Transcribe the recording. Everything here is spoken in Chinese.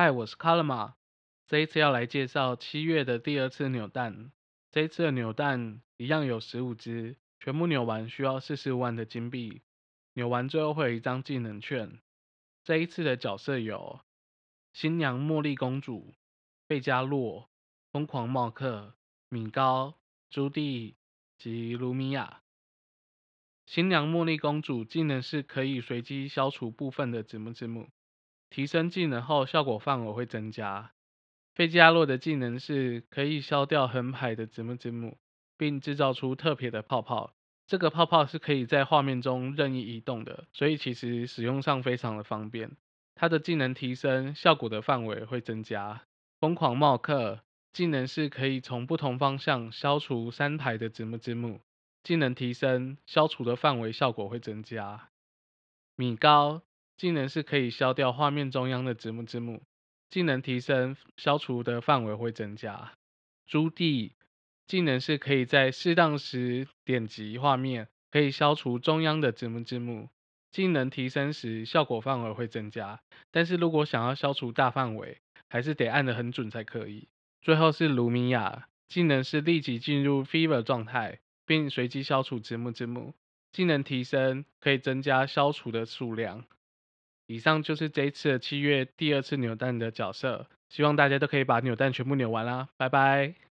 嗨，我是卡拉玛。这一次要来介绍七月的第二次扭蛋。这一次的扭蛋一样有十五只，全部扭完需要四十五万的金币。扭完最后会有一张技能券。这一次的角色有新娘茉莉公主、贝加洛、疯狂茂克、米高、朱棣及卢米亚。新娘茉莉公主技能是可以随机消除部分的子母字母。提升技能后，效果范围会增加。费加洛的技能是可以消掉横排的子母字母，并制造出特别的泡泡。这个泡泡是可以在画面中任意移动的，所以其实使用上非常的方便。它的技能提升，效果的范围会增加。疯狂茂克技能是可以从不同方向消除三排的子母字母，技能提升，消除的范围效果会增加。米高。技能是可以消掉画面中央的子母字母，技能提升，消除的范围会增加。朱棣技能是可以在适当时点击画面，可以消除中央的子母字母，技能提升时效果范围会增加。但是如果想要消除大范围，还是得按得很准才可以。最后是卢米亚技能是立即进入 Fever 状态，并随机消除子母字母，技能提升可以增加消除的数量。以上就是这一次的七月第二次扭蛋的角色，希望大家都可以把扭蛋全部扭完啦，拜拜。